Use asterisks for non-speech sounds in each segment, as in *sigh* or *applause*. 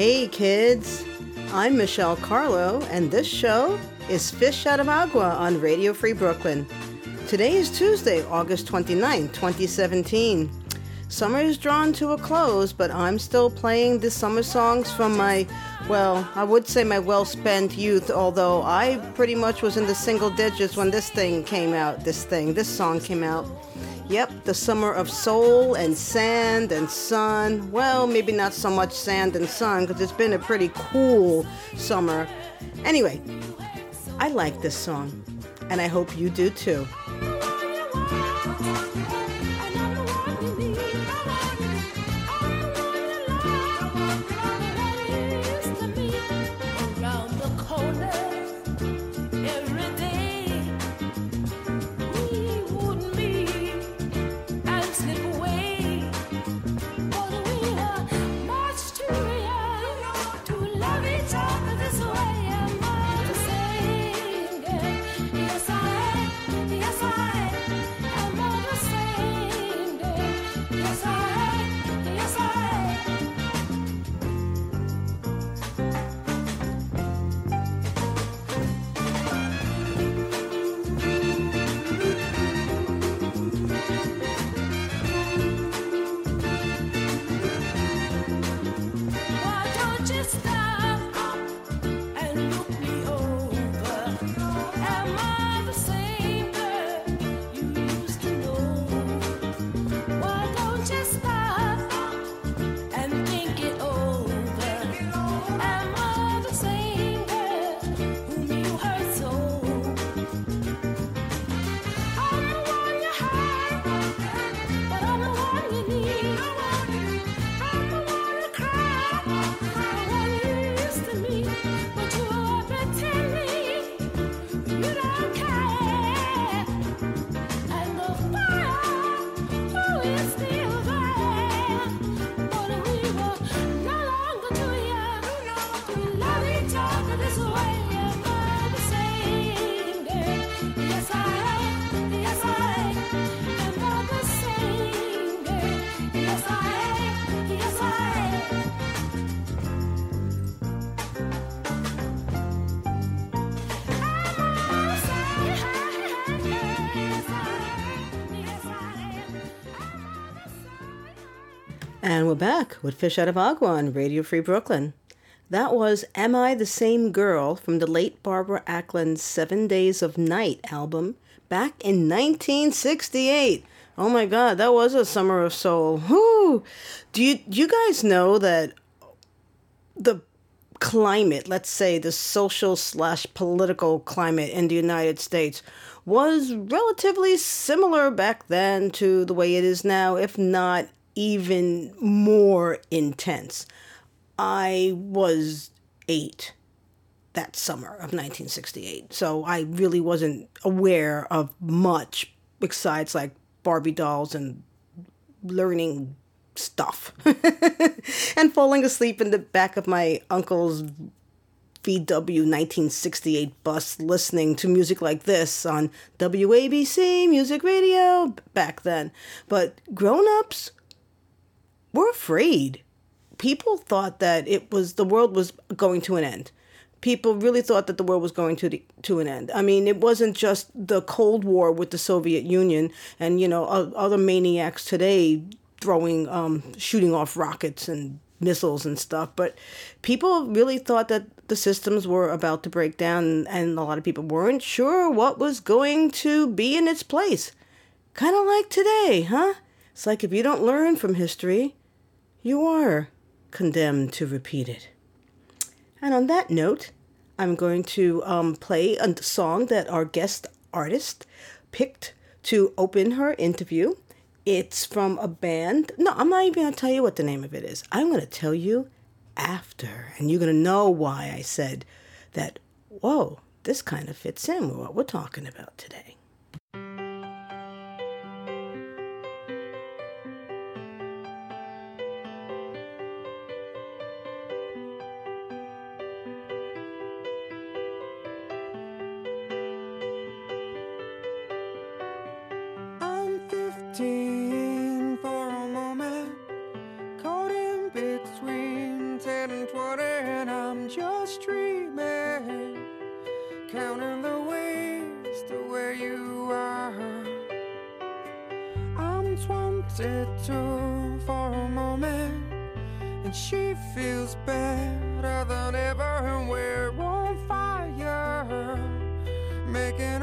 Hey kids, I'm Michelle Carlo, and this show is Fish Out of Agua on Radio Free Brooklyn. Today is Tuesday, August 29, 2017. Summer is drawn to a close, but I'm still playing the summer songs from my, well, I would say my well spent youth, although I pretty much was in the single digits when this thing came out. This thing, this song came out. Yep, the summer of soul and sand and sun. Well, maybe not so much sand and sun because it's been a pretty cool summer. Anyway, I like this song, and I hope you do too. We're back with Fish Out of Agua on Radio Free Brooklyn. That was Am I the Same Girl from the late Barbara Acklin's Seven Days of Night album back in 1968. Oh my god, that was a summer of soul. Whoo! Do you, do you guys know that the climate, let's say the social slash political climate in the United States, was relatively similar back then to the way it is now, if not even more intense. I was eight that summer of 1968, so I really wasn't aware of much besides like Barbie dolls and learning stuff *laughs* and falling asleep in the back of my uncle's VW 1968 bus listening to music like this on WABC Music Radio back then. But grown ups were afraid. People thought that it was the world was going to an end. People really thought that the world was going to the, to an end. I mean, it wasn't just the Cold War with the Soviet Union and you know other maniacs today throwing um, shooting off rockets and missiles and stuff, but people really thought that the systems were about to break down, and a lot of people weren't sure what was going to be in its place. Kind of like today, huh? It's like if you don't learn from history, you are condemned to repeat it. And on that note, I'm going to um, play a song that our guest artist picked to open her interview. It's from a band. No, I'm not even going to tell you what the name of it is. I'm going to tell you after, and you're going to know why I said that, whoa, this kind of fits in with what we're talking about today. Making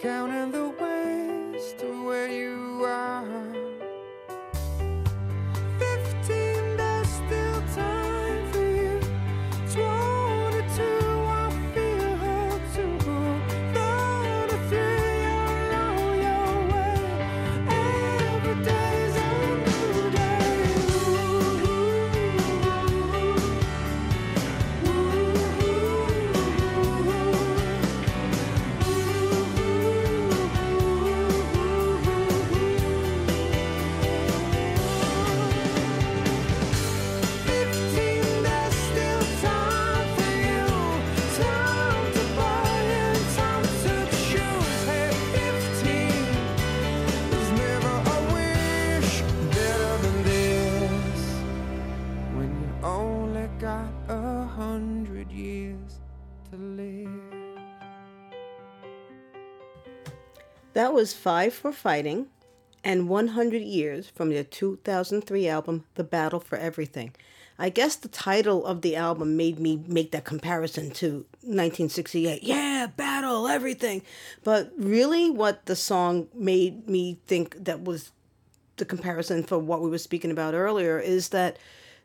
counting the That was Five for Fighting and 100 Years from their 2003 album, The Battle for Everything. I guess the title of the album made me make that comparison to 1968. Yeah, battle, everything. But really, what the song made me think that was the comparison for what we were speaking about earlier is that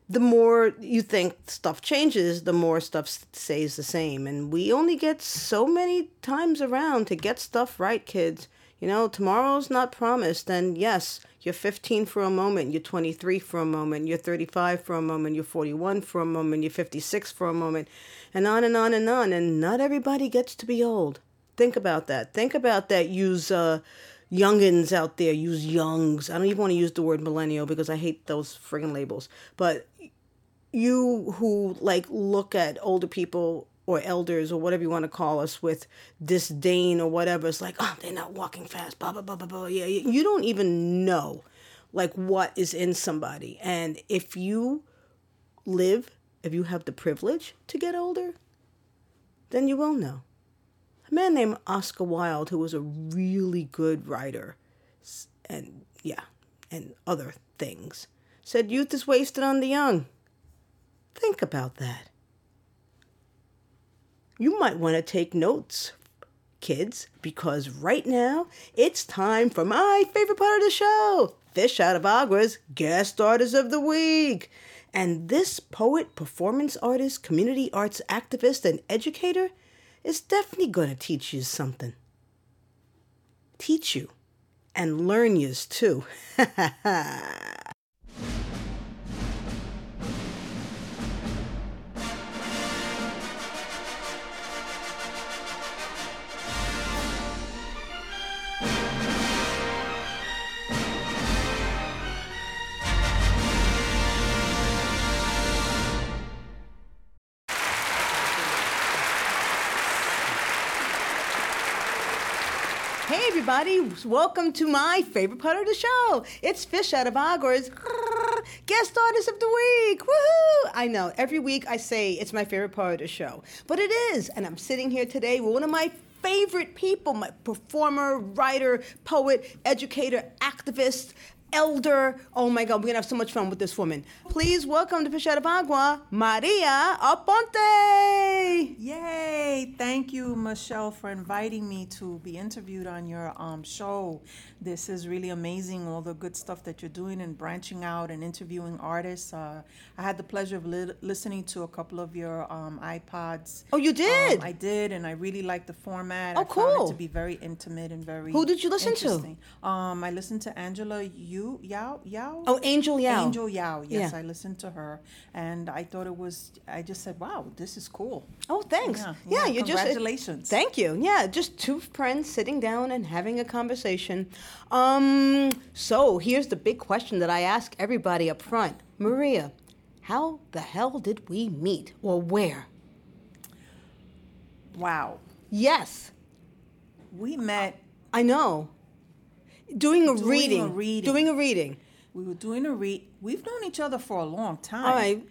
the more you think stuff changes, the more stuff stays the same. And we only get so many times around to get stuff right, kids. You know, tomorrow's not promised. And yes, you're 15 for a moment, you're 23 for a moment, you're 35 for a moment, you're 41 for a moment, you're 56 for a moment, and on and on and on. And not everybody gets to be old. Think about that. Think about that. Use uh, youngins out there. Use youngs. I don't even want to use the word millennial because I hate those friggin' labels. But you who like look at older people or elders or whatever you want to call us with disdain or whatever, it's like, oh, they're not walking fast. Blah blah blah blah blah. Yeah, you don't even know like what is in somebody, and if you live, if you have the privilege to get older, then you will know. A man named Oscar Wilde, who was a really good writer, and yeah, and other things, said youth is wasted on the young. Think about that. You might want to take notes, kids, because right now it's time for my favorite part of the show Fish Out of Agua's Guest Artist of the Week. And this poet, performance artist, community arts activist, and educator is definitely going to teach you something. Teach you and learn yous too. *laughs* everybody, welcome to my favorite part of the show. It's Fish Out of Agua's guest artist of the week. Woohoo! I know, every week I say it's my favorite part of the show, but it is. And I'm sitting here today with one of my favorite people, my performer, writer, poet, educator, activist, elder. Oh my God, we're gonna have so much fun with this woman. Please welcome to Fish Out of Agua, Maria Aponte. Yay! Thank you, Michelle, for inviting me to be interviewed on your um, show. This is really amazing, all the good stuff that you're doing and branching out and interviewing artists. Uh, I had the pleasure of li- listening to a couple of your um, iPods. Oh, you did? Um, I did, and I really liked the format. Oh, I cool. it to be very intimate and very. Who did you listen to? Um, I listened to Angela Yao Yao. Oh, Angel Yao. Angel Yao. Yes, Yeah. I listened to her, and I thought it was. I just said, "Wow, this is cool." Oh, thanks. Yeah, Yeah, yeah, you just congratulations. thank you. Yeah, just two friends sitting down and having a conversation. Um, so here's the big question that I ask everybody up front, Maria. How the hell did we meet, or where? Wow. Yes, We met. I know. Doing a Doing a reading. reading. Doing a reading. We were doing a read. We've known each other for a long time. All right,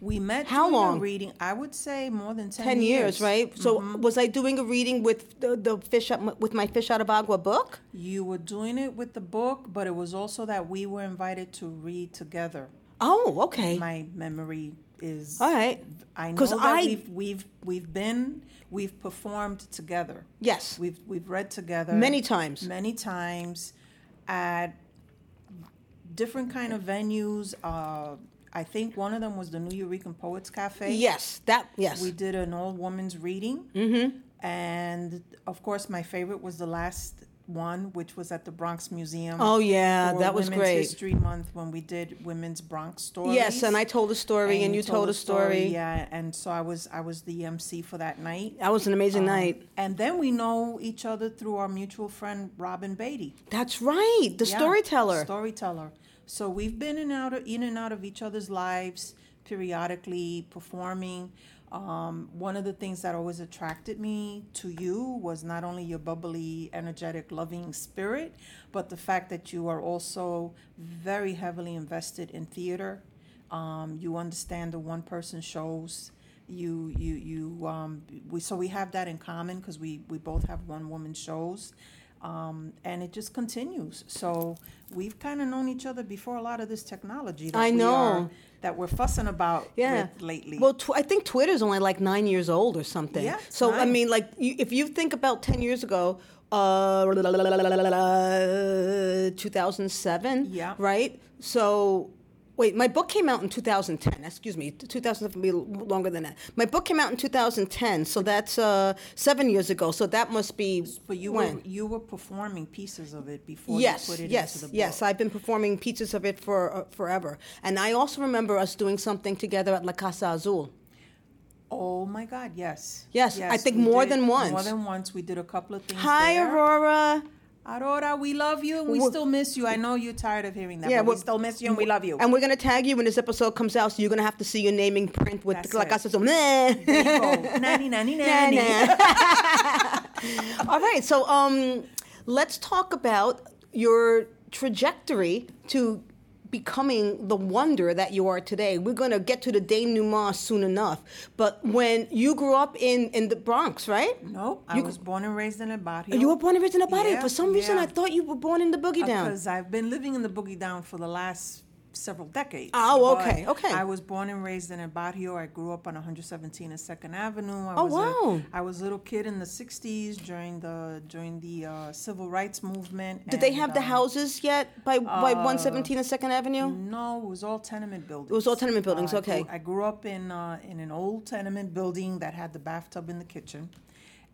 We met. How long? reading. I would say more than ten. 10 years, right? So Mm-hmm. was I doing a reading with the, the fish with my fish out of agua book? You were doing it with the book, but it was also that we were invited to read together. Oh, okay. My memory is. All right. I know that I- we've we've we've been we've performed together. yes. We've we've read together Many times. Many times, at different kind of venues. Uh, I think one of them was the Nuyorican Poets Cafe. Yes. That. Yes. We did an all women's reading. Mm-hmm. And of course, my favorite was the last one, which was at the Bronx Museum. Oh, yeah, that was Women's great. History Month when we did Women's Bronx Stories. Yes, and I told a story, and, you told, a story. Yeah, and so I was I was the MC for that night. That was an amazing um, night. And then we know each other through our mutual friend Robin Beatty. That's right, the Yeah, storyteller. Storyteller. So we've been in out of in and out of each other's lives periodically, performing. Um, one of the things that always attracted me to you was not only your bubbly, energetic, loving spirit, but the fact that you are also very heavily invested in theater. Um, you understand the one-person shows. You, you, you. Um, we so we have that in common because we we both have one-woman shows um, and it just continues. So we've kind of known each other before a lot of this technology I know. That we're fussing about Yeah. with lately. Well, tw- I think Twitter's only like nine years old or something. Yeah, so I mean, like, you, if you think about ten years ago, uh, two thousand seven. Yeah. Right. So. Wait, my book came out in 2010. Excuse me, 2007 be longer than that. My book came out in 2010, so that's uh, seven years ago. So that must be but you when? were you were performing pieces of it before yes, you put it yes, into the book. yes. I've been performing pieces of it for uh, forever, and I also remember us doing something together at La Casa Azul. Oh my God! Yes. Yes, I think more did- than once. More than once, we did a couple of things. Hi, there. Aurora. Aurora, we love you and we still miss you. I know you're tired of hearing that, Yeah, but we still miss you and we love you. And we're gonna tag you when this episode comes out, so you're gonna have to see your naming print with That's it. Casa Azul. There you nanny, nanny, nanny. All right, so um, let's talk about your trajectory to becoming the wonder that you are today. We're going to get to the denouement soon enough. But when you grew up in, in the Bronx, right? No, I You- was born and raised in a barrio. You were born and raised in a body. Yeah, For some reason, yeah. I thought you were born in the Boogie uh, Down. Because I've been living in the Boogie Down for the last several decades. Oh, but okay, okay. I was born and raised in El Barrio. I grew up on 117 and Second Avenue. I Oh, was wow. A, I was a little kid in the 60s during the during the uh, civil rights movement. Did they and, have the um, houses yet by by 117 and Second Avenue? No, it was all tenement buildings. It was all tenement buildings, Uh, I okay. grew- I grew up in uh, in an old tenement building that had the bathtub in the kitchen,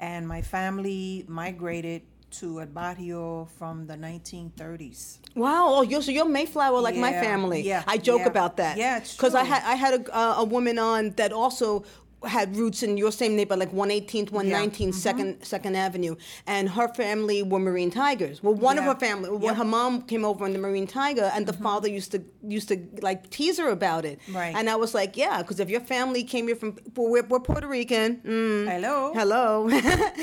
and my family migrated to El Barrio from the 1930s. Wow! Oh, you're so you're Mayflower like my family. yeah, I joke yeah. about that. Yeah, it's Because I had I had a uh, a woman on that also had roots in your same neighborhood, like 118th, 119th, mm-hmm. Second Second Avenue, and her family were Marine Tigers. Well, one of her family, Yep. Mm-hmm. her mom came over in the Marine Tiger, and the father used to used to like tease her about it. Right. And I was like, yeah, because if your family came here from, well, we're, we're Puerto Rican. Mm, Hello. Hello.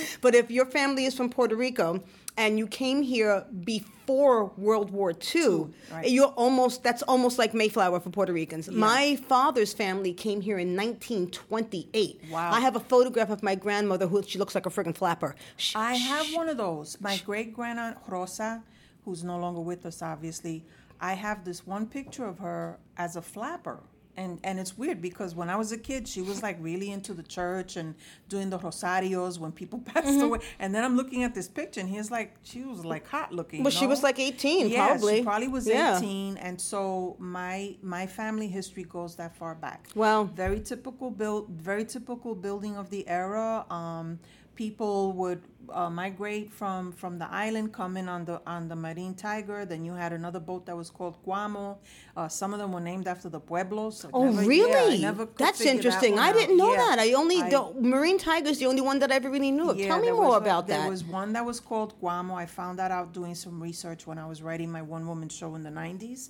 *laughs* but if your family is from Puerto Rico and you came here before World War II, right. you're almost that's almost like Mayflower for Puerto Ricans. My father's family came here in 1928. Wow. I have a photograph of my grandmother who she looks like a friggin' flapper. I have one of those. My great grandaunt Rosa, who's no longer with us, obviously. I have this one picture of her as a flapper. And, and it's weird because when I was a kid, she was like really into the church and doing the rosarios when people *laughs* passed Mm-hmm. away. And then I'm looking at this picture, and he's like, she was like hot looking. Well, she was like 18, yeah, probably. she probably was Yeah. 18. And so my my family history goes that far back. Well, Very typical build, very typical building of the era. Um, people would uh, migrate from from the island, come in on the on the Marine Tiger. Then you had another boat that was called Guamo. Uh, some of them were named after the pueblos. I Oh, never- yeah, really? never That's figure that interesting. I didn't know Yeah. that. I only I- the Marine Tiger's the only one that I ever really knew of. yeah, Tell me more a- about there that. was one that was called Guamo. I found that out doing some research when I was writing my one woman show in the 90s,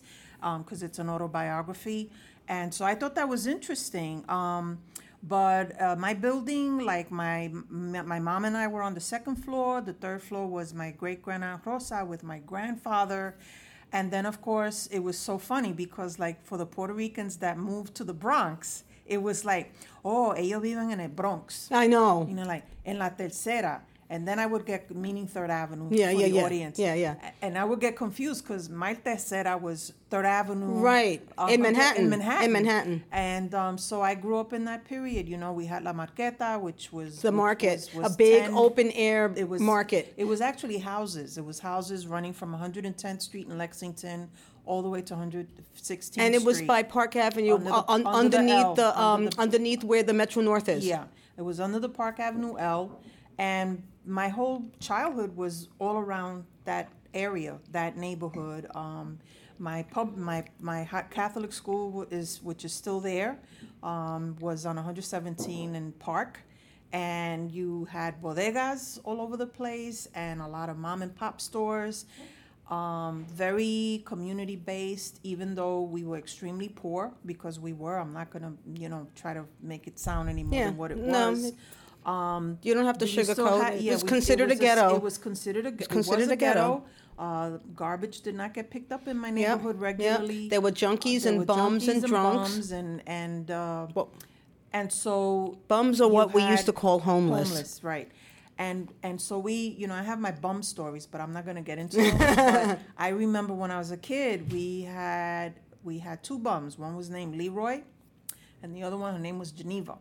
because it's an autobiography. And so I thought that was interesting. Um, but uh, my building, like my my mom and I were on the second floor. The third floor was my great grandaunt Rosa with my grandfather. And then, of course, it was so funny because, like, for the Puerto Ricans that moved to the Bronx, it was like, oh, ellos viven en el Bronx I know. you know, like en la tercera. And then I would get meaning Third Avenue Yeah, for yeah, the yeah. audience. Yeah, yeah. And I would get confused because Maite said I was Third Avenue. Right. uh, In Manhattan. In Manhattan. In Manhattan. And um, so I grew up in that period. You know, we had La Marqueta, which was The market, was- was a big 10 open air it was market. It was actually houses. It was houses running from 110th Street in Lexington all the way to 116th And it was Street. by Park Avenue, Under the- uh, un- under the underneath L, the, um, under the- underneath where the Metro North is. Yeah, it was under the Park Avenue L, and my whole childhood was all around that area, that neighborhood. Um, my pub, my my Catholic school is, which is still there, um, was on 117 and Park, and you had bodegas all over the place, and a lot of mom and pop stores. Um, very community based, even though we were extremely poor because we were. I'm not gonna, you know, try to make it sound any more Yeah, than what it no, was. it- Um, You don't have to sugarcoat had- it. was we- considered a was ghetto. It was considered a. It's considered a ghetto. Uh, garbage did not get picked up in my neighborhood yep. regularly. There were junkies There and were bums and junkies drunks. bums and and uh, Well, and so Bums are what we used to call homeless. Homeless, right? And and so we, you know, I have my bum stories, but I'm not gonna get into *laughs* them. I remember when I was a kid, we had we had two bums. One was named Leroy, and the other one, her name was Geneva.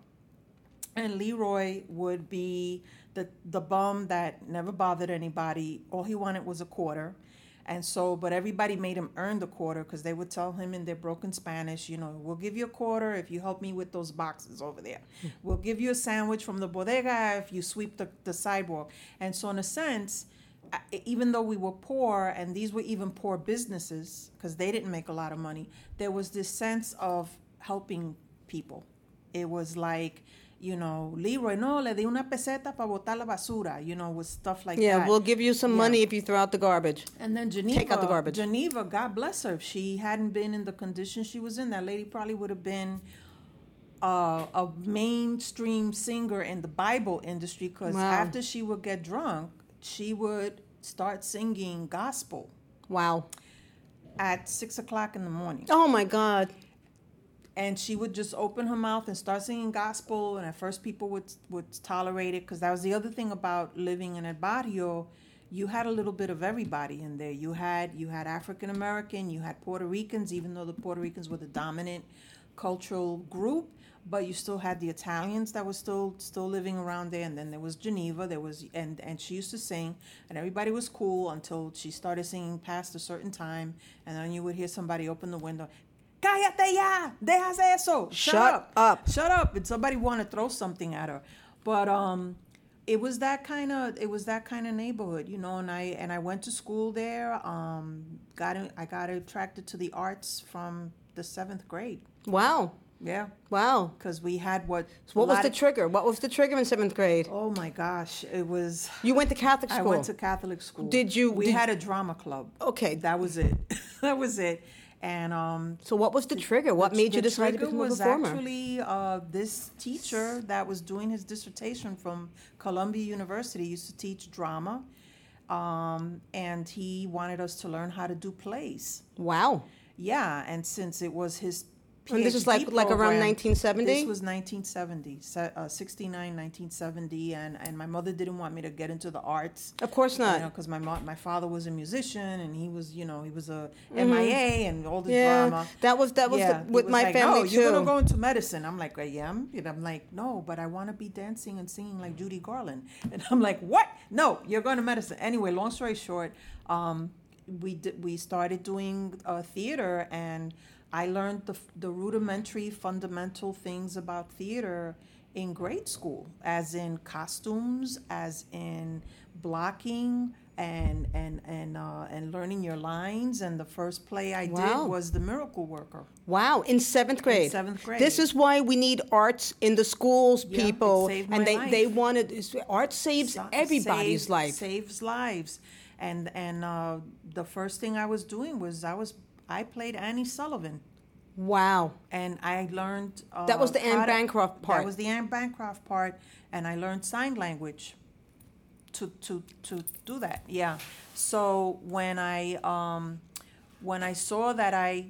And Leroy would be the the bum that never bothered anybody. All he wanted was a quarter. And so, but everybody made him earn the quarter because they would tell him in their broken Spanish, you know, we'll give you a quarter if you help me with those boxes over there. Hmm. We'll give you a sandwich from the bodega if you sweep the, the sidewalk. And so, in a sense, even though we were poor, and these were even poor businesses because they didn't make a lot of money, there was this sense of helping people. It was like, you know, Leroy, no, le di una peseta para botar la basura, you know, with stuff like Yeah, that. Yeah, we'll give you some Yeah. money if you throw out the garbage. And then Geneva, Take out the garbage. Geneva, God bless her, if she hadn't been in the condition she was in, that lady probably would have been uh, a mainstream singer in the Bible industry. Because Wow. after she would get drunk, she would start singing gospel Wow. at six o'clock in the morning. Oh my God. And she would just open her mouth and start singing gospel and at first people would would tolerate it because that was the other thing about living in el barrio you had a little bit of everybody in there. You had you had African American, you had Puerto Ricans, even though the Puerto Ricans were the dominant cultural group, but you still had the Italians that were still still living around there, and then there was Geneva. There was and and she used to sing, and everybody was cool until she started singing past a certain time, and then you would hear somebody open the window. Cállate ya, dejas eso. Shut, Shut up. up. Shut up. And somebody want to throw something at her. But um it was that kind of it was that kind of neighborhood, you know, and I and I went to school there. Um got in, I got attracted to the arts from the 7th grade. Wow. Yeah, Wow. cuz we had what What was the of- trigger? What was the trigger in seventh grade? Oh my gosh, it was You went to Catholic school. I went to Catholic school. Did you- We did- had a drama club. Okay. That was it. *laughs* that was it. And um so what was the trigger? What The- made you decide to become a was actually uh, this teacher that was doing his dissertation from Columbia University used to teach drama, um, and he wanted us to learn how to do plays. wow. Yeah, and since it was his And this is PhD like- like around 1970? This was 1970, uh, 69, 1970, and, and my mother didn't want me to get into the arts. Of course You not. know, because my mo- my father was a musician, and he was, you know, he was a MIA and all the Mm-hmm. yeah, drama. that was that was Yeah, the, with was my like, family no, too. You're gonna go into medicine. I'm like, I am. And I'm like, no, but I want to be dancing and singing like Judy Garland. *laughs* And I'm like, what? No, you're going to medicine. Anyway, long story short, um, we did, we started doing uh, theater, and I learned the the rudimentary, fundamental things about theater in grade school, as in costumes, as in blocking. And and and uh, and learning your lines, and the first play I Wow. did was The Miracle Worker. Wow, in seventh grade. seventh grade. This is why we need arts in the schools, Yeah, people, and my they they wanted art saves Sa- everybody's saves- life. Saves lives, and and uh, the first thing I was doing was I was I played Annie Sullivan, Wow. and I learned uh, That was the Anne Bancroft part. That was the Anne Bancroft part, and I learned sign language to to to do that. Yeah. So when I um when I saw that I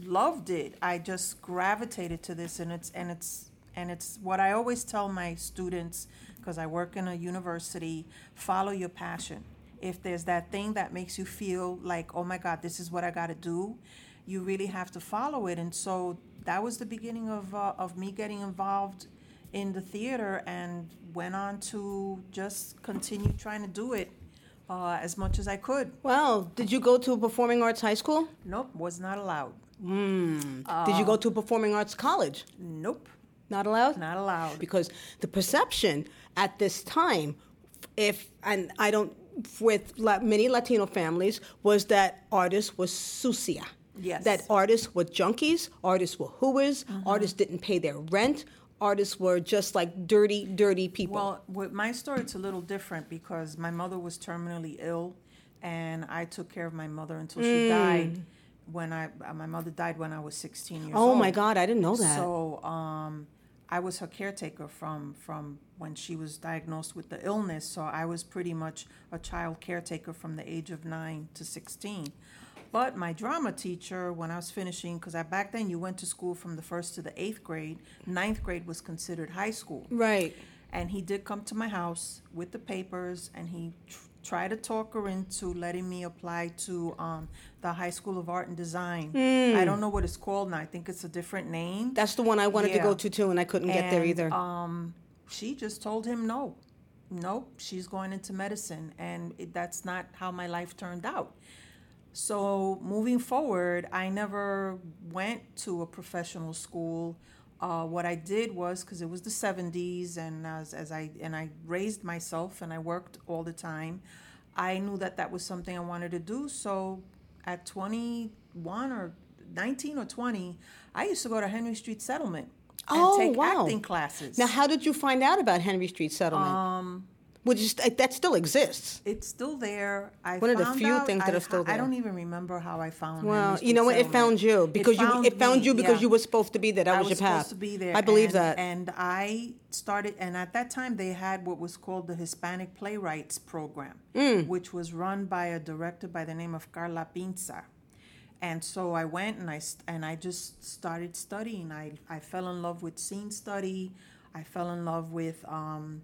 loved it, I just gravitated to this, and it's and it's and it's what I always tell my students because I work in a university: follow your passion. If there's that thing that makes you feel like, oh my God, this is what I got to do, you really have to follow it. And so that was the beginning of uh, of me getting involved in the theater, and went on to just continue trying to do it uh, as much as I could. Well, Did you go to a performing arts high school? Nope, was not allowed. Did you go to a performing arts college? Nope, Not allowed? not allowed. because the perception at this time if and i don't with la- many latino families was that artists were sucia Yes. that artists were junkies artists were hooers artists didn't pay their rent artists were just like dirty dirty people Well, with my story, it's a little different because my mother was terminally ill, and I took care of my mother until she died. When I, uh, my mother died when I was 16 years oh old. Oh my god i didn't know that So, um, I was her caretaker from from when she was diagnosed with the illness. So I was pretty much a child caretaker from the age of nine to 16. But my drama teacher, when I was finishing, because back then you went to school from the first to the eighth grade. Ninth grade was considered high school. right And he did come to my house with the papers, and he tr- tried to talk her into letting me apply to um, the High School of Art and Design. I don't know what it's called now. I think it's a different name. that's the one i wanted to go to too and i couldn't get there either Um, she just told him no, nope. She's going into medicine, and it, that's not how my life turned out. So moving forward, I never went to a professional school. Uh, what I did was because it was the '70s, and as, as I and I raised myself and I worked all the time, I knew that that was something I wanted to do. So at 21 or 19 or 20, I used to go to Henry Street Settlement and Oh, take wow. acting classes. now how did you find out about henry street settlement um, which is that still exists it's still there. I One of the few out- things that I- are still there. I don't even remember how I found. Well, you know what? It found you because you it found me, you because yeah. you were supposed to be there. That I was, was your path. supposed to be there. I believe and, that. And I started, and at that time they had what was called the Hispanic Playwrights Program, Mm. which was run by a director by the name of Carla Pinza. And so I went and I and I just started studying. I I fell in love with scene study. I fell in love with um,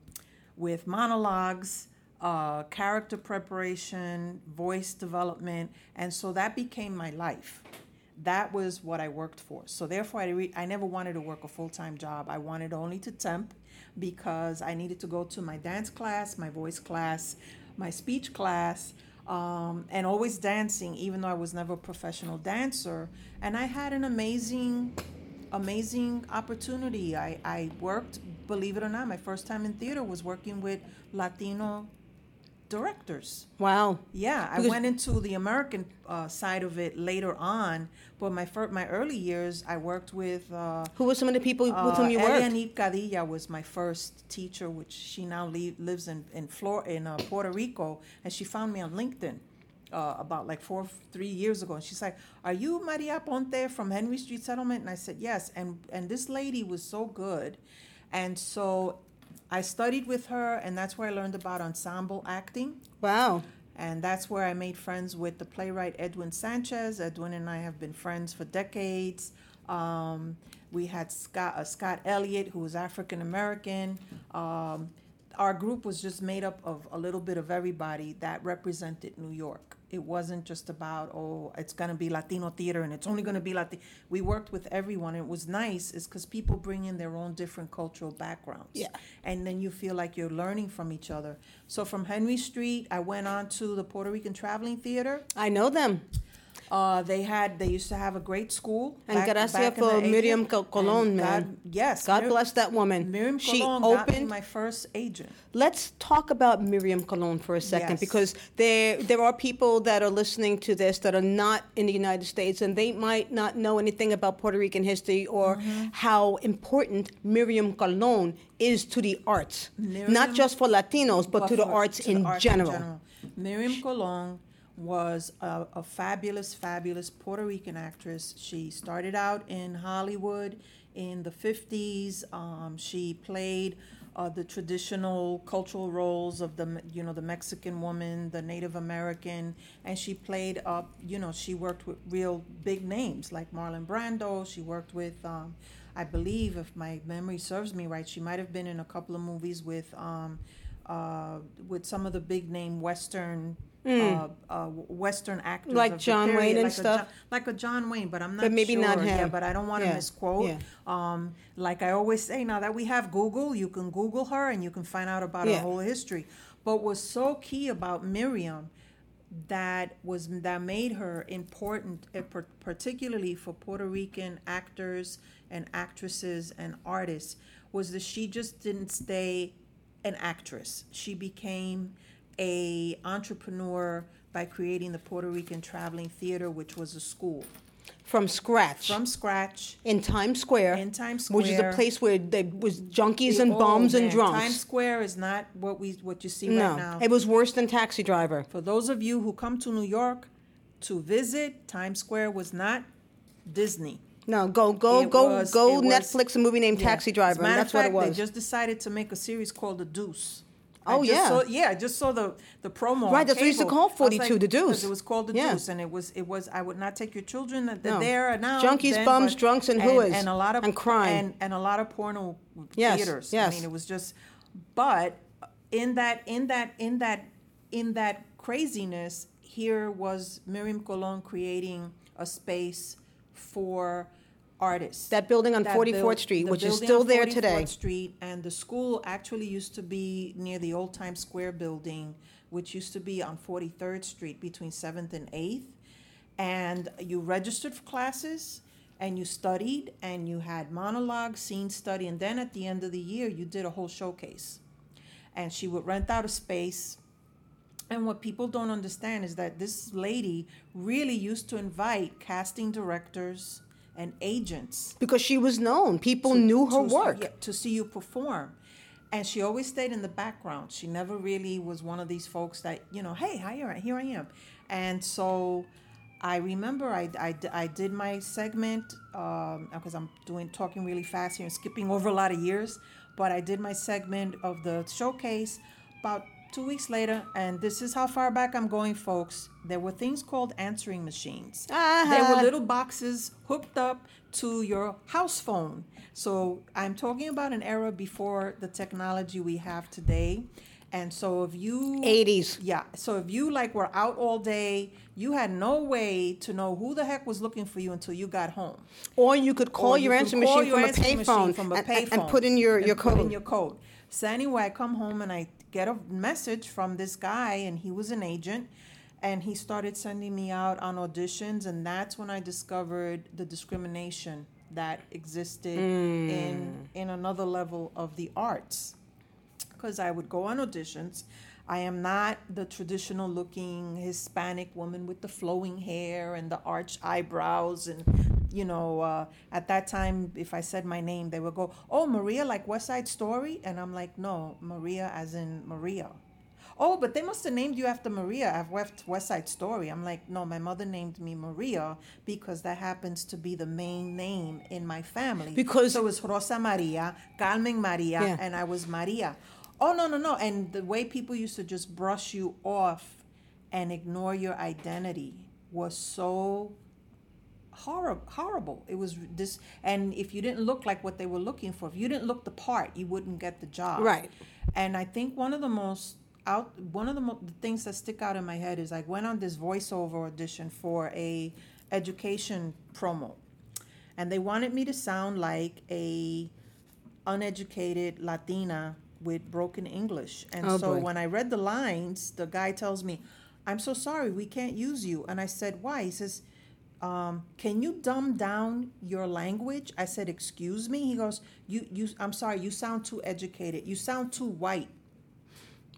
with monologues. uh, character preparation, voice development, and so that became my life. That was what I worked for. So therefore, I, re- I never wanted to work a full time job. I wanted only to temp because I needed to go to my dance class, my voice class, my speech class, um, and always dancing, even though I was never a professional dancer. And I had an amazing, amazing opportunity. I, I worked, believe it or not, my first time in theater was working with Latino directors. Wow. Yeah, I went into the American uh, side of it later on, but my fir- my early years, I worked with. Uh, Who were some of the people with uh, whom you worked? Elianit Cadilla was my first teacher, which she now li- lives in in Flor- in uh, Puerto Rico, and she found me on LinkedIn uh, about like four three years ago, and she's like, "Are you Maria Ponte from Henry Street Settlement?" And I said, "Yes." And and this lady was so good, and so I studied with her, and that's where I learned about ensemble acting. Wow. And that's where I made friends with the playwright Edwin Sanchez. Edwin and I have been friends for decades. Um, we had Scott, uh, Scott Elliott, who was African American. Um, our group was just made up of a little bit of everybody that represented New York. It wasn't just about, oh, it's going to be Latino theater and it's only going to be Latino. We worked with everyone. It was nice, is because people bring in their own different cultural backgrounds Yeah. and then you feel like you're learning from each other. So from Henry Street, I went on to the Puerto Rican Traveling Theater. I know them. Uh, they had they used to have a great school. And back- gracias back for Miriam Colon, man. God, yes, God Mir- bless that woman. Miriam she Colon got me opened. my first agent. Let's talk about Miriam Colon for a second Yes. because there there are people that are listening to this that are not in the United States and they might not know anything about Puerto Rican history or Mm-hmm. how important Miriam Colon is to the arts, not just for Latinos but, to the arts, to in, the arts general. Miriam Colon was a, a fabulous, fabulous Puerto Rican actress. She started out in Hollywood in the 50s. Um, she played uh, the traditional cultural roles of the, you know, the Mexican woman, the Native American, and she played, uh, you know, she worked with real big names like Marlon Brando. She worked with, um, I believe, if my memory serves me right, she might have been in a couple of movies with, um, uh, with some of the big name Western. Uh, uh, Western actors. Like John period, Wayne and like a stuff? Like a John Wayne, but I'm not But maybe sure. not Yeah, him. but I don't want to Yeah, misquote. yeah. Um, like I always say, now that we have Google, you can Google her and you can find out about Yeah. her whole history. But what's so key about Miriam that was that made her important, eh, particularly for Puerto Rican actors and actresses and artists, was that she just didn't stay an actress. She became a entrepreneur by creating the Puerto Rican Traveling Theater, which was a school From scratch from scratch. in Times Square, In Times Square, which is a place where there was junkies and Oh, bombs and drunks. Times Square is not what we what you see no, right now. it was worse than Taxi Driver. For those of you who come to New York to visit, Times Square was not Disney. No, go go It go was- go it was- Netflix a movie named Yeah. Taxi As a Driver, matter that's of what fact, it was. They just decided to make a series called The Deuce. Oh, I yeah. saw, yeah. I just saw the the promo. Right, that's what used to call I was 42, The Deuce. It was called The Yeah. Deuce, and it was it was. I would not take your children. That No. there now. Junkies, then, bums, but- drunks, and hooas, and a lot of and crime. and, and a lot of porno Yes, theaters. yes. I mean, it was just. But in that in that in that in that craziness, here was Miriam Colon creating a space for artists That building on that 44th built- Street, the which is building still on there 44th today. Street, and the school actually used to be near the old Times Square building, which used to be on 43rd Street between 7th and 8th. And you registered for classes and you studied and you had monologue, scene study, and then at the end of the year, you did a whole showcase. And she would rent out a space. And what people don't understand is that this lady really used to invite casting directors and agents because she was known. People to- knew her to- work. yeah, to see you perform. And she always stayed in the background. She never really was one of these folks that, you know, hey, here, I- here I am. And so I remember I I did my segment um, because I'm doing talking really fast here and skipping over a lot of years. But I did my segment of the showcase about two weeks later, and this is how far back I'm going, folks. There were things called answering machines. There Uh-huh. were little boxes hooked up to your house phone. So I'm talking about an era before the technology we have today. And so if you 80s. yeah. So if you like were out all day, you had no way to know who the heck was looking for you until you got home. Or you could call Or your you answer can call machine your from a answering machine payphone from a and, and- and put in your, your put in your code. So anyway, I come home and I get a message from this guy, and he was an agent, and he started sending me out on auditions, and that's when I discovered the discrimination that existed Mm. in in another level of the arts because I would go on auditions. I am not the traditional looking Hispanic woman with the flowing hair and the arched eyebrows. And, you know, uh, at that time, if I said my name, they would go, Oh, Maria, like West Side Story? And I'm like, No, Maria as in Maria. Oh, but they must have named you after Maria. I've left West Side Story. I'm like, no, my mother named me Maria because that happens to be the main name in my family. Because- so it was Rosa Maria, Carmen Maria, Yeah. and I was Maria. Oh no, no, no! And the way people used to just brush you off and ignore your identity was so horrible. Horrible. It was this, and if you didn't look like what they were looking for, if you didn't look the part, you wouldn't get the job. Right. And I think one of the most out, one of the, mo- the things that stick out in my head is I went on this voiceover audition for a education promo, and they wanted me to sound like a uneducated Latina with broken English. And Oh, so boy. when I read the lines, the guy tells me, I'm so sorry, we can't use you. And I said, Why? He says, um, can you dumb down your language? I said, excuse me. He goes, you, you, I'm sorry, you sound too educated. You sound too white.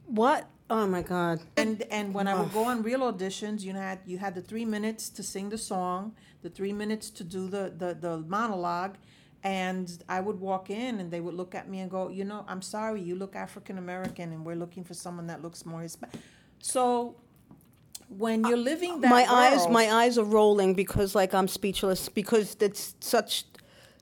What? Oh my God. And and when I would go on real auditions, you had you had the three minutes to sing the song, the three minutes to do the the, the monologue, and I would walk in and they would look at me and go, you know, I'm sorry, you look African American, and we're looking for someone that looks more Hispanic. So when you're living uh, that my eyes my eyes are rolling because like i'm speechless because that's such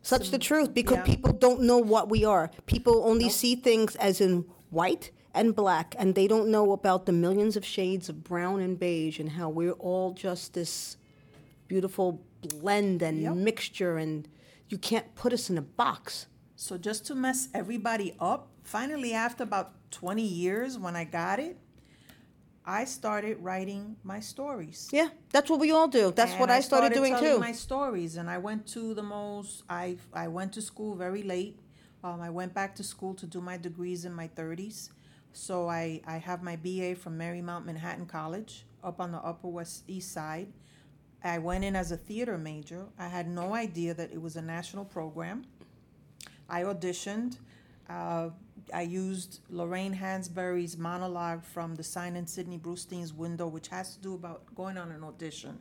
such the truth because yeah. people don't know what we are people only see things as in white and black and they don't know about the millions of shades of brown and beige and how we're all just this beautiful blend and Yep. mixture and you can't put us in a box So just to mess everybody up, finally after about 20 years when I got it, I started writing my stories. yeah that's what we all do that's And what i started, doing telling too My stories, and I went to the most. I I went to school very late. Um, I went back to school to do my degrees in my thirties. So I I have my BA from Marymount Manhattan College up on the Upper West East Side. I went in as a theater major. I had no idea that it was a national program. I auditioned. Uh, I used Lorraine Hansberry's monologue from the Sign in Sidney Brustein's window, which has to do about going on an audition.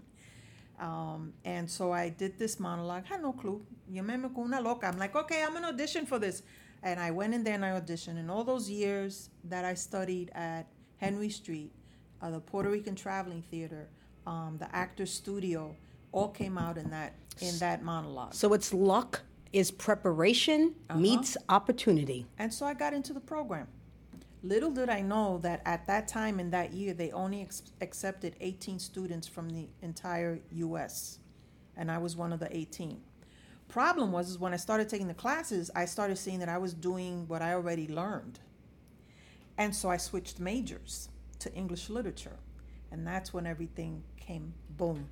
Um, and so I did this monologue. I had no clue. Una loca. I'm like, okay, I'm gonna audition for this. And I went in there and I auditioned. And all those years that I studied at Henry Street, uh, the Puerto Rican Traveling Theater, um, the Actors Studio, all came out in that in that monologue. so it's luck is preparation uh-huh. meets opportunity And so I got into the program. Little did I know that at that time in that year, they only ex- accepted 18 students from the entire US. And I was one of the 18. Problem was, is when I started taking the classes, I started seeing that I was doing what I already learned. And so I switched majors to English literature. And that's when everything came boom.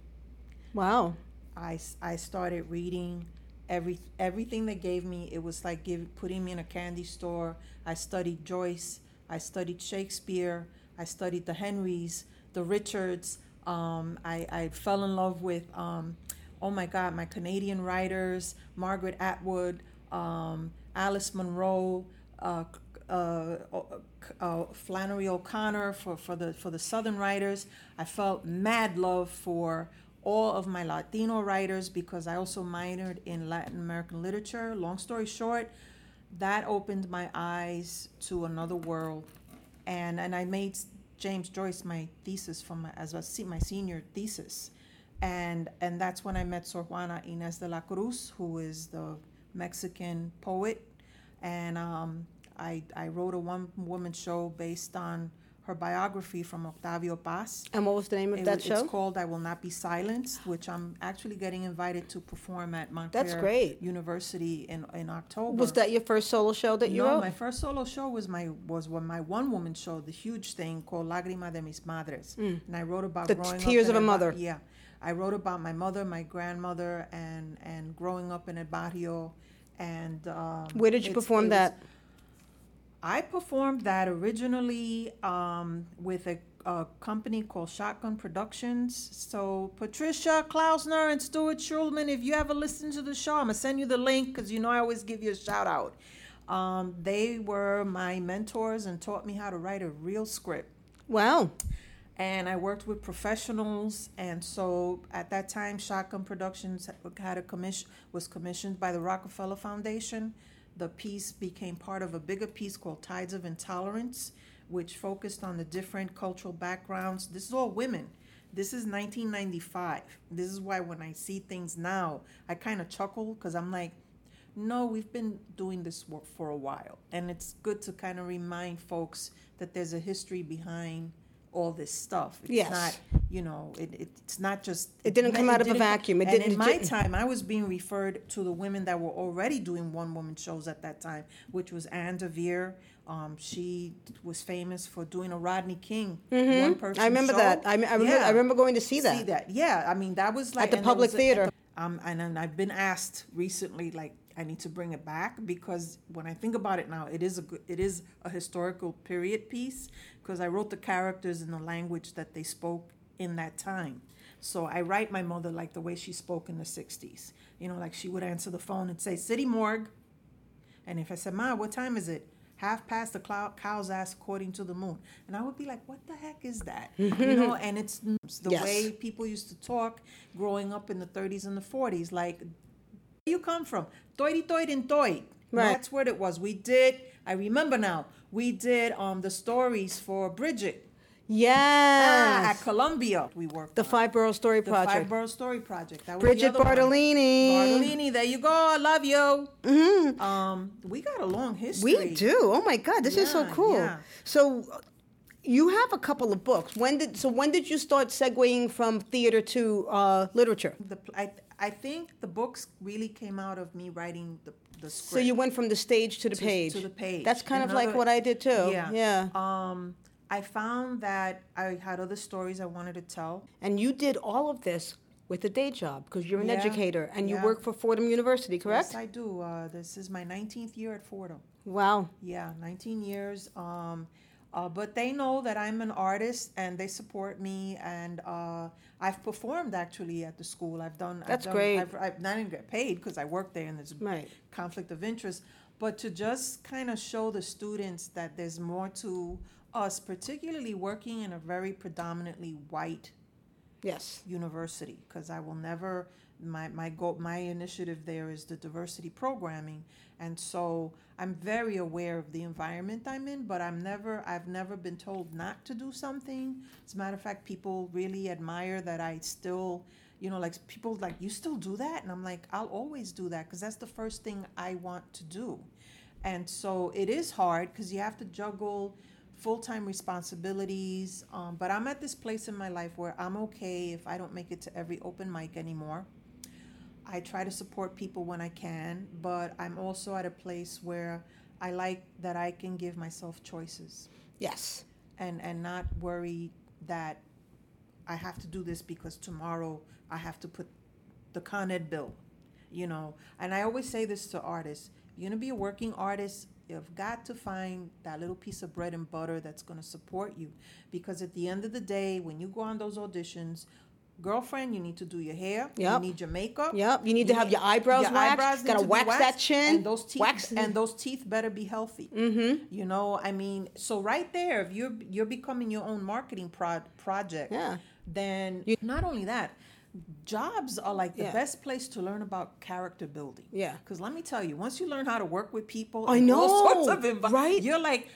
wow I, I started reading every everything they gave me. It was like give, putting me in a candy store. I studied Joyce. I studied Shakespeare. I studied the Henrys, the Richards. Um, I, I fell in love with, um, oh my God, my Canadian writers, Margaret Atwood, um, Alice Munro, uh, uh, uh, Flannery O'Connor for, for the for the Southern writers. I felt mad love for all of my Latino writers because I also minored in Latin American literature. Long story short, that opened my eyes to another world, and and I made James Joyce my thesis from my, as a, my senior thesis, and and that's when I met Sor Juana Inés de la Cruz, who is the Mexican poet, and um, I I wrote a one woman show based on her biography from Octavio Paz. And what was the name of It that show? It's called "I Will Not Be Silenced," which I'm actually getting invited to perform at Montclair great. University in in October. was that your first solo show that you no, wrote? my first solo show was my was when my one woman show, the huge thing called Lágrima de mis madres, and I wrote about Mm. The growing tears up of a mother. Yeah, I wrote about my mother, my grandmother, and and growing up in a barrio. And um, Where did you perform was- that? I performed that originally um, with a, a company called Shotgun Productions. So Patricia Klausner and Stuart Schulman, if you ever listen to the show, I'm gonna send you the link because you know I always give you a shout out. Um, they were my mentors and taught me how to write a real script Wow. and I worked with professionals. And so at that time, Shotgun Productions had a commission was commissioned by the Rockefeller Foundation. The piece became part of a bigger piece called Tides of Intolerance, which focused on the different cultural backgrounds. This is all women. This is 1995. This is why when I see things now, I kind of chuckle because I'm like, no, we've been doing this work for a while. And it's good to kind of remind folks that there's a history behind all this stuff. It's Yes. not, you know, it, it's not just. It didn't come out of a didn't- vacuum. It and didn't- in it my didn't- time, I was being referred to the women that were already doing one woman shows at that time, which was Anne Deavere. Um, she was famous for doing a Rodney King one person Mm-hmm. I remember that. I, I remember. I remember going to see that. Yeah, I mean that was like at the and public was a- at theater. the- um, and then I've been asked recently, like I need to bring it back because when I think about it now, it is a good, it is a historical period piece because I wrote the characters in the language that they spoke in that time. So I write my mother like the way she spoke in the '60s. You know, like she would answer the phone and say "City Morgue," and if I said, "Ma, what time is it?" Half past the cloud, cow's ass according to the moon, and I would be like, "What the heck is that?" *laughs* you know, and it's the Yes. way people used to talk growing up in the 30s and the 40s. Like, you come from? Toity toit and toit. Right. That's what it was. We did. I remember now. We did um the stories for Bridget ah, Yes. at Columbia. We worked the on. Five Borough Story the Project. Five Borough Story Project. That was Bridget other one. Bartolini. Bartolini. There you go. I love you. Mm-hmm. Um, we got a long history. We do. Oh my God, this is so cool. yeah. So you have a couple of books. When did so when did you start segueing from theater to uh, literature? The I I think the books really came out of me writing the the script. So you went from the stage to the to- page. to the page. That's kind of like what I did too. Yeah. Yeah. Um, I found that I had other stories I wanted to tell. And you did all of this with a day job because you're an Yeah, educator and you work for Fordham University, correct? Yes, I do. Uh, this is my 19th year at Fordham. Wow. Yeah, 19 years. Um, uh, but they know that I'm an artist and they support me. And uh, I've performed actually at the school. I've done. That's I've done, great. I've, I've not even get paid because I work there and there's Right. conflict of interest. But to just kind of show the students that there's more to us, particularly working in a very predominantly white Yes. university because I will never my my goal my initiative there is the diversity programming. And so I'm very aware of the environment I'm in but I'm never I've never been told not to do something. As a matter of fact people really admire that I still you know like people like you still do that? And I'm like I'll always do that because that's the first thing I want to do. And so it is hard because you have to juggle full-time responsibilities um, but i'm at this place in my life where i'm okay if i don't make it to every open mic anymore i try to support people when i can but i'm also at a place where i like that i can give myself choices Yes. and and not worry that I have to do this because tomorrow I have to put the Con Ed bill, you know. And I always say this to artists: you're gonna be a working artist. You've got to find that little piece of bread and butter that's gonna support you, because at the end of the day, when you go on those auditions. Girlfriend, you need to do your hair. Yep. You need your makeup. Yep, you need to have your eyebrows waxed, need gotta wax that chin, And those teeth, wax- and those teeth better be healthy. Mm-hmm. You know, I mean, so right there, if you're you're becoming your own marketing pro- project, Yeah. then not only that, jobs are like the Yeah. best place to learn about character building. Yeah. Because let me tell you, once you learn how to work with people, I in all *laughs* sorts of envi- right? You're like,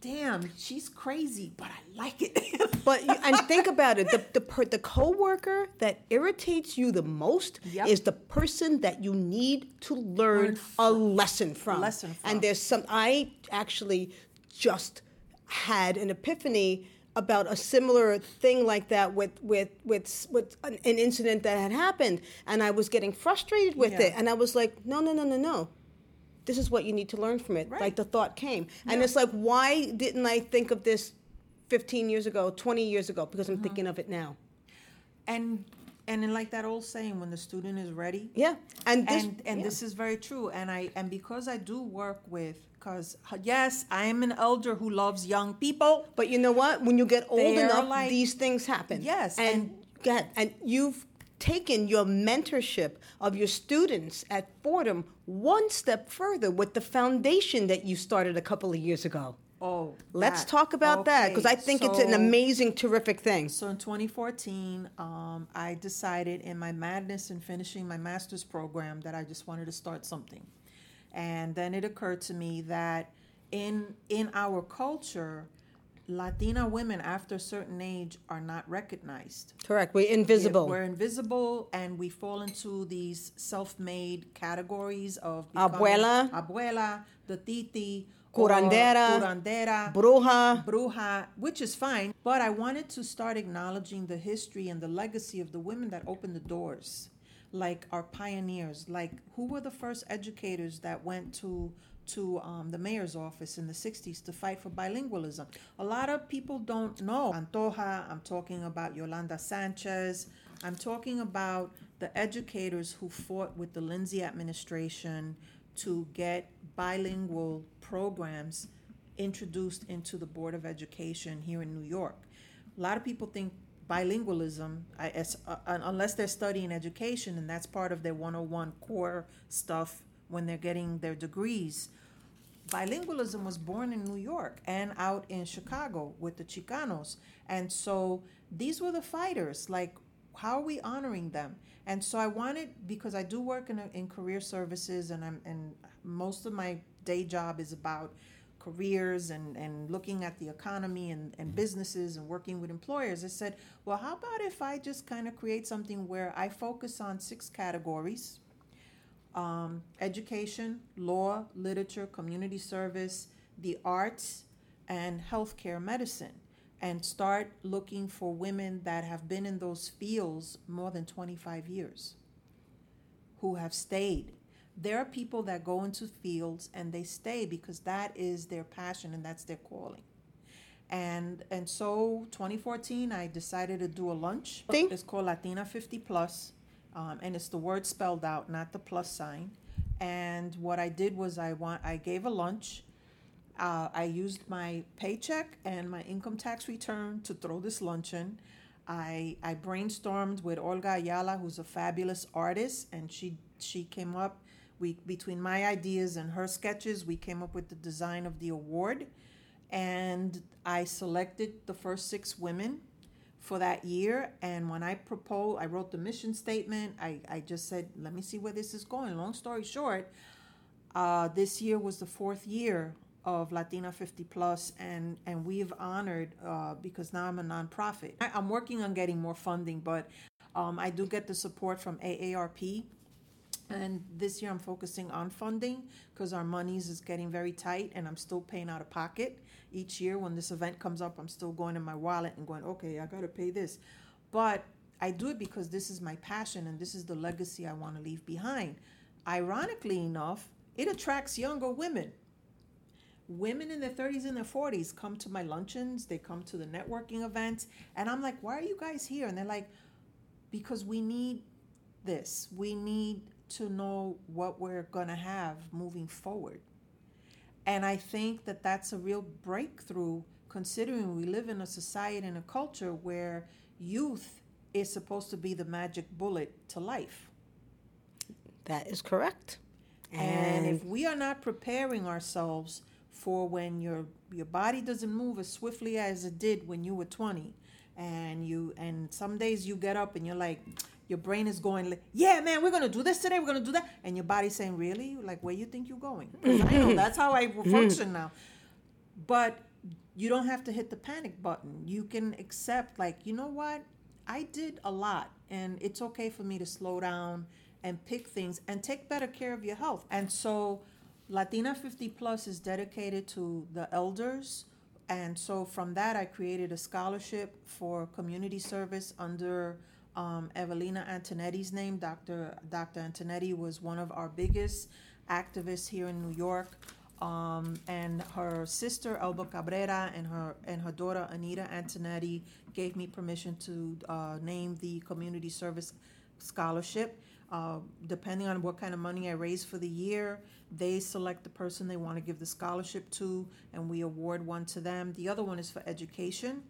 damn, she's crazy, but I like it. *laughs* But you, and think about it, the the per, the coworker that irritates you the most Yep. is the person that you need to learn Learn a lesson from. lesson And there's some I actually just had an epiphany about a similar thing like that with with with with an, an incident that had happened and I was getting frustrated with Yeah. it and I was like no no no no no this is what you need to learn from it Right. like the thought came and it's like why didn't I think of this 15 years ago 20 years ago because I'm Uh-huh. thinking of it now And and then like that old saying, when the student is ready, yeah and this and and yeah. this is very true and i and because i do work with because yes i am an elder who loves young people But you know what? When you get old enough, like- these things happen. Yes, and, and-. And you've taken your mentorship of your students at Fordham one step further with the foundation that you started a couple of years ago. oh Let's that. talk about that because I Okay, think it's an amazing, terrific thing. So in 2014, um, I decided in my madness in finishing my master's program that I just wanted to start something. And then it occurred to me that in in our culture, Latina women after a certain age are not recognized. Correct. We're invisible. We're invisible and we fall into these self-made categories of Abuela. abuela, the titi, Curandera. curandera, Bruja. bruja, which is fine. But I wanted to start acknowledging the history and the legacy of the women that opened the doors, like our pioneers. Like who were the first educators that went to to um, the mayor's office in the 60s to fight for bilingualism. A lot of people don't know. Pantoja, I'm talking about Yolanda Sanchez. I'm talking about the educators who fought with the Lindsay administration to get bilingual programs introduced into the Board of Education here in New York. A lot of people think bilingualism, as, uh, unless they're studying education, and that's part of their 101 core stuff when they're getting their degrees. Bilingualism was born in New York and out in Chicago with the Chicanos. And so these were the fighters. Like, how are we honoring them? And so I wanted, because I do work in, a, in career services and I'm, and most of my day job is about careers and, and looking at the economy and, and businesses and working with employers. I said, well, how about if I just kind of create something where I focus on six categories um, education, law, literature, community service, the arts, and healthcare medicine, and start looking for women that have been in those fields more than 25 years who have stayed. There are people that go into fields and they stay because that is their passion and that's their calling. And and so 2014 I decided to do a lunch. It's called Latina 50 plus. Um, and it's the word spelled out, not the plus sign. And what I did was I want I gave a lunch. Uh, I used my paycheck and my income tax return to throw this luncheon. I I brainstormed with Olga Ayala, who's a fabulous artist, and she she came up. We between my ideas and her sketches, we came up with the design of the award, and I selected the first six women for that year. And when I proposed, I wrote the mission statement. I, I just said, let me see where this is going. Long story short, uh, this year was the fourth year of Latina 50 Plus, and, and we've honored, uh, because now I'm a nonprofit. I, I'm working on getting more funding, but um, I do get the support from AARP. And this year I'm focusing on funding because our monies is getting very tight and I'm still paying out of pocket. Each year when this event comes up, I'm still going in my wallet and going, okay, I got to pay this. But I do it because this is my passion and this is the legacy I want to leave behind. Ironically enough, it attracts younger women. Women in their 30s and their 40s come to my luncheons, they come to the networking events, and I'm like, why are you guys here? And they're like, because we need this. We need to know what we're going to have moving forward. And I think that that's a real breakthrough considering we live in a society and a culture where youth is supposed to be the magic bullet to life. That is correct. And if we are not preparing ourselves for when your your body doesn't move as swiftly as it did when you were 20 and you and some days you get up and you're like your brain is going yeah man we're gonna do this today we're gonna do that. And your body's saying really? Like where you think you're going? i know that's how i *laughs* function now. But you don't have to hit the panic button. You can accept like you know what? I did a lot and it's okay for me to slow down and pick things and take better care of your health. And so latina 50 plus is dedicated to the elders. And so from that, I created a scholarship for community service under um, Evelina Antonetti's name. Dr. Dr. Antonetti was one of our biggest activists here in New York. Um, and her sister Elba Cabrera and her and her daughter Anita Antonetti gave me permission to uh, name the community service scholarship. Uh, depending on what kind of money I raise for the year, they select the person they want to give the scholarship to, and we award one to them. The other one is for education.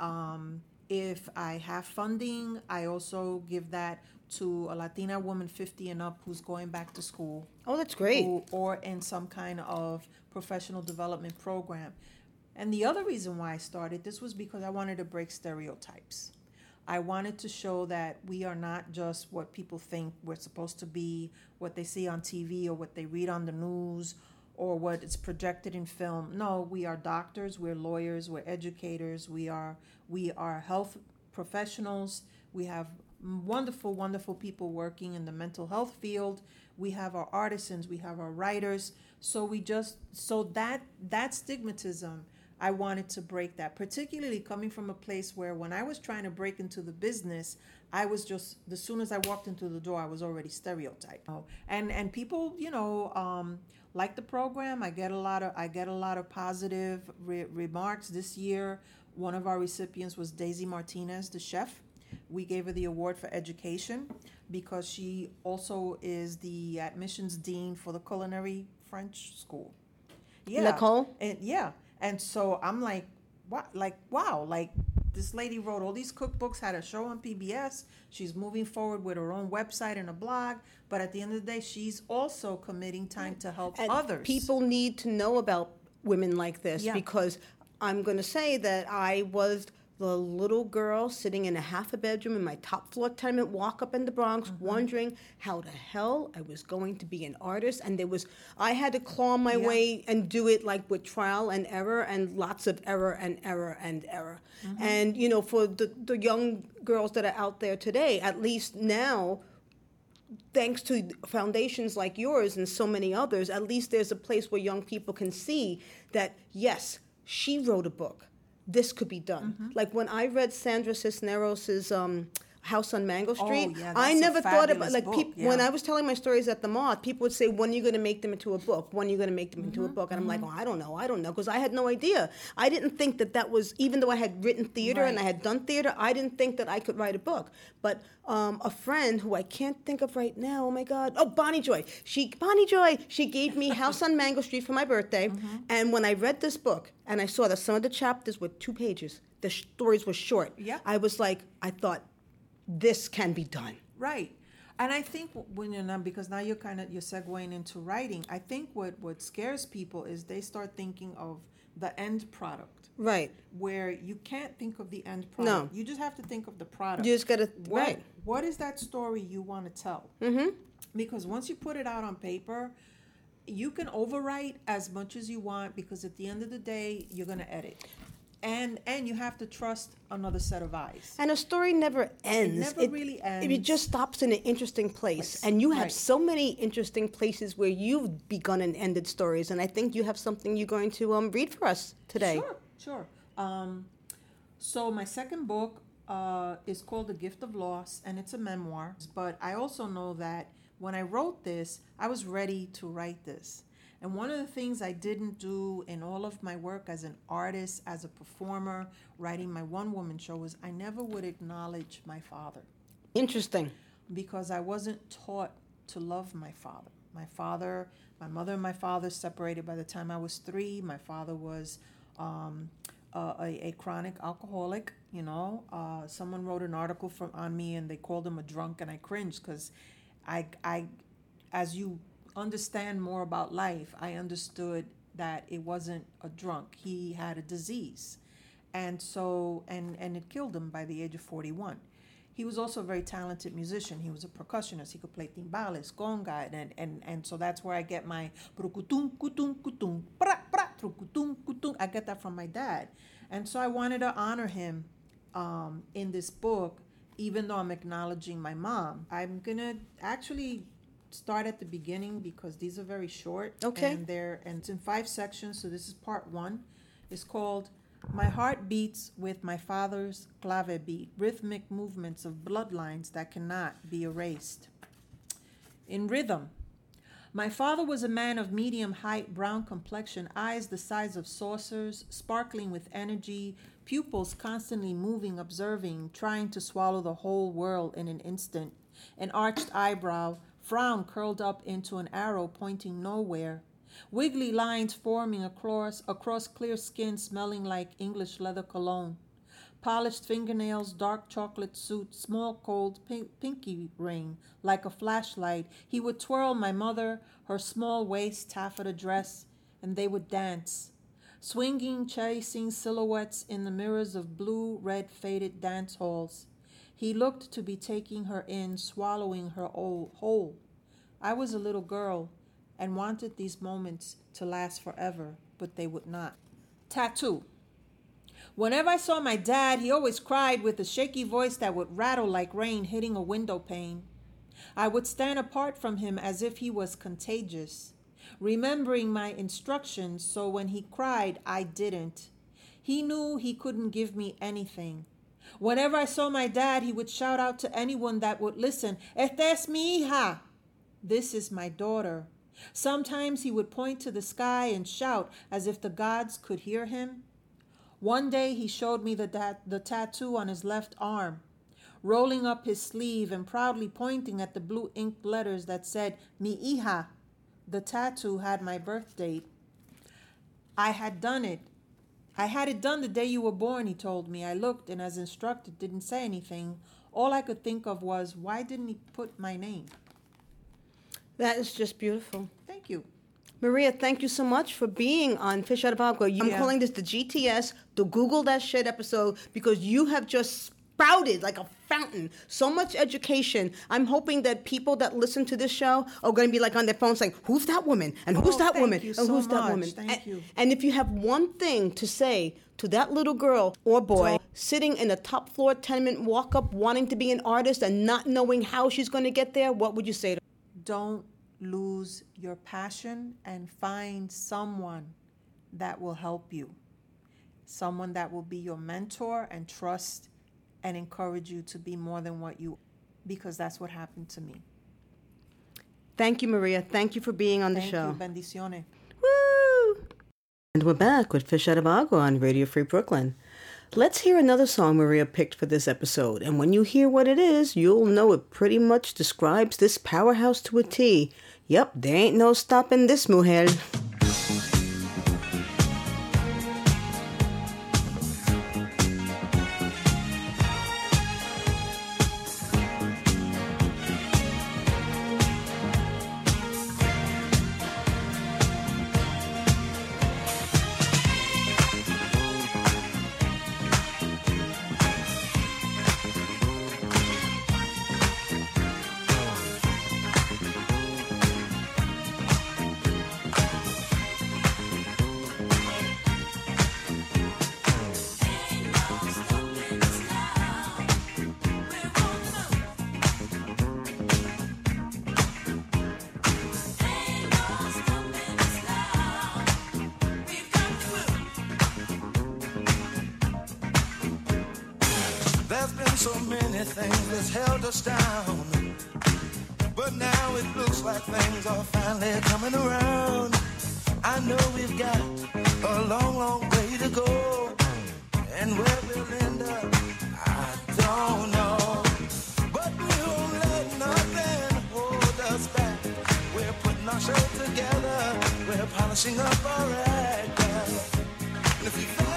Um, if I have funding, I also give that to a Latina woman 50 and up who's going back to school Oh, that's great. who- or in some kind of professional development program. And the other reason why I started this was because I wanted to break stereotypes. I wanted to show that we are not just what people think we're supposed to be, what they see on TV or what they read on the news or what is projected in film. No, we are doctors, we're lawyers, we're educators, we are we are health professionals. We have wonderful, wonderful people working in the mental health field. We have our artisans, we have our writers. So we just so that that stigmatism, I wanted to break that, particularly coming from a place where when I was trying to break into the business, I was just as soon as I walked into the door, I was already stereotyped. And and people, you know, um, like the program. I get a lot of I get a lot of positive re- remarks this year. One of our recipients was Daisy Martinez, the chef. We gave her the award for education because she also is the admissions dean for the culinary French school. Yeah. Nicole? And yeah. And so I'm like, what like wow, like this lady wrote all these cookbooks, had a show on PBS. She's moving forward with her own website and a blog, but at the end of the day, she's also committing time to help And others. People need to know about women like this Yeah. because I'm going to say that I was the little girl sitting in a half a bedroom in my top floor tenement walk up in the Bronx Mm-hmm. wondering how the hell I was going to be an artist and there was I had to claw my Yeah. way and do it like with trial and error and lots of error and error and error. Mm-hmm. And you know for the the young girls that are out there today at least now thanks to foundations like yours and so many others, at least there's a place where young people can see that, yes, she wrote a book. This could be done. Mm-hmm. Like when I read Sandra Cisneros's um, House on Mango Street, Oh, yeah, I never thought about like book, peop- when. I was telling my stories at the moth, people would say, "When are you going to make them into a book? When are you going to make them into a Mm-hmm, book?" And I'm like, "Oh, I don't know, I don't know," because I had no idea. I didn't think that that was even though I had written theater and I had done theater, I didn't think that I could write a book. But um, a friend who I can't think of right now, oh my God, oh Bonnie Joy, she Bonnie Joy, she gave me House on Mango Street for my birthday, Mm-hmm. and when I read this book and I saw that some of the chapters were two pages, the stories were short. Yeah. I was like, I thought, this can be done. Right. And I think when you're not, because now you're kind of you're segueing into writing. I think what what scares people is they start thinking of the end product, Right. where you can't think of the end product. No. You just have to think of the product. You just gotta what, right. What is that story you want to tell? Mm-hmm. Because once you put it out on paper, you can overwrite as much as you want. Because at the end of the day, you're gonna edit, and and you have to trust another set of eyes. And a story never ends. It never really ends. It just stops in an interesting place. Place. And you have Right. so many interesting places where you've begun and ended stories. And I think you have something you're going to um, read for us today. Sure, sure. Um, so my second book uh, is called The Gift of Loss, and it's a memoir. But I also know that when I wrote this, I was ready to write this. And one of the things I didn't do in all of my work as an artist, as a performer, writing my one woman show was I never would acknowledge my father Interesting. because I wasn't taught to love my father. My father, my mother and my father separated by the time I was three. My father was um, a, a, a chronic alcoholic. You know, uh, someone wrote an article from on me and they called him a drunk, and I cringed because I, I, as you understand more about life, I understood that it wasn't a drunk. He had a disease, and so and and it killed him by the age of forty one. He was also a very talented musician. He was a percussionist. He could play timbales, conga, and and and so that's where I get my pra pra. I get that from my dad, and so I wanted to honor him um, in this book, even though I'm acknowledging my mom. I'm gonna actually start at the beginning because these are very short. Okay. And they're and it's in five sections. So this is part one. It's called My heart beats with my father's clave beat, rhythmic movements of bloodlines that cannot be erased. In rhythm, my father was a man of medium height, brown complexion, eyes the size of saucers, sparkling with energy, pupils constantly moving, observing, trying to swallow the whole world in an instant, an arched eyebrow, frown curled up into an arrow pointing nowhere, wiggly lines forming across, across clear skin smelling like English leather cologne polished fingernails, dark chocolate suit, small cold pink, pinky ring, like a flashlight. He would twirl my mother, her small waist taffeta dress, and they would dance, swinging, chasing silhouettes in the mirrors of blue, red, faded dance halls. He looked to be taking her in, swallowing her whole. I was a little girl and wanted these moments to last forever, but they would not. Tattoo. Whenever I saw my dad, he always cried with a shaky voice that would rattle like rain hitting a window pane. I would stand apart from him as if he was contagious, remembering my instructions so when he cried, I didn't. He knew he couldn't give me anything. Whenever I saw my dad, he would shout out to anyone that would listen, Esta es mi hija. This is my daughter. Sometimes he would point to the sky and shout as if the gods could hear him. One day he showed me the, dat- the tattoo on his left arm, rolling up his sleeve and proudly pointing at the blue ink letters that said, Mi hija. The tattoo had my birth date. I had done it. I had it done the day you were born, he told me. I looked and, as instructed, didn't say anything. All I could think of was, why didn't he put my name? That is just beautiful. Thank you. Maria, thank you so much for being on Fish Out of Agua. I'm oh, Yeah. calling this the GTS, the Google That Shit episode, because you have just sprouted like a fountain. So much education. I'm hoping that people that listen to this show are going to be like on their phone saying, Who's that woman? And who's Oh, that woman? and so who's that woman? Thank and, you. and if you have one thing to say to that little girl or boy sitting in a top floor tenement walk up wanting to be an artist and not knowing how she's going to get there, what would you say to her? Don't lose your passion and find someone that will help you. Someone that will be your mentor and trust and encourage you to be more than what you because that's what happened to me. Thank you, Maria. Thank you for being on the Thank show. you. Bendiciones. Woo! And we're back with Fish Out of Agua on Radio Free Brooklyn. Let's hear another song Maria picked for this episode. And when you hear what it is, you'll know it pretty much describes this powerhouse to a T. Yep, there ain't no stopping this mujer. Things are finally coming around. I know we've got a long, long way to go. And where we'll end up, I don't know. But we won't let nothing hold us back. We're putting our show together. We're polishing up our act. And if you've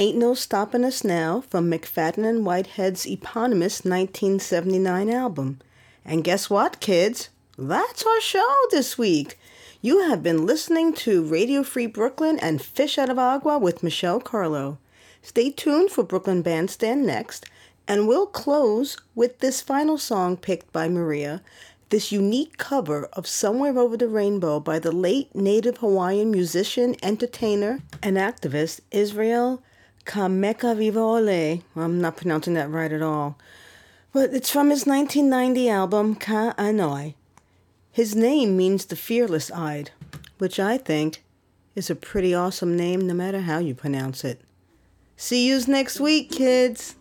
Ain't No Stopping Us Now from McFadden and Whitehead's eponymous 1979 album. And guess what, kids? That's our show this week. You have been listening to Radio Free Brooklyn and Fish Out of Agua with Michelle Carlo. Stay tuned for Brooklyn Bandstand next, and we'll close with this final song picked by Maria, this unique cover of Somewhere Over the Rainbow by the late native Hawaiian musician, entertainer, and activist Israel Kamekavivole. I'm not pronouncing that right at all. But it's from his 1990 album Ka'anoi. His name means the fearless eyed, which I think is a pretty awesome name no matter how you pronounce it. See yous next week, kids.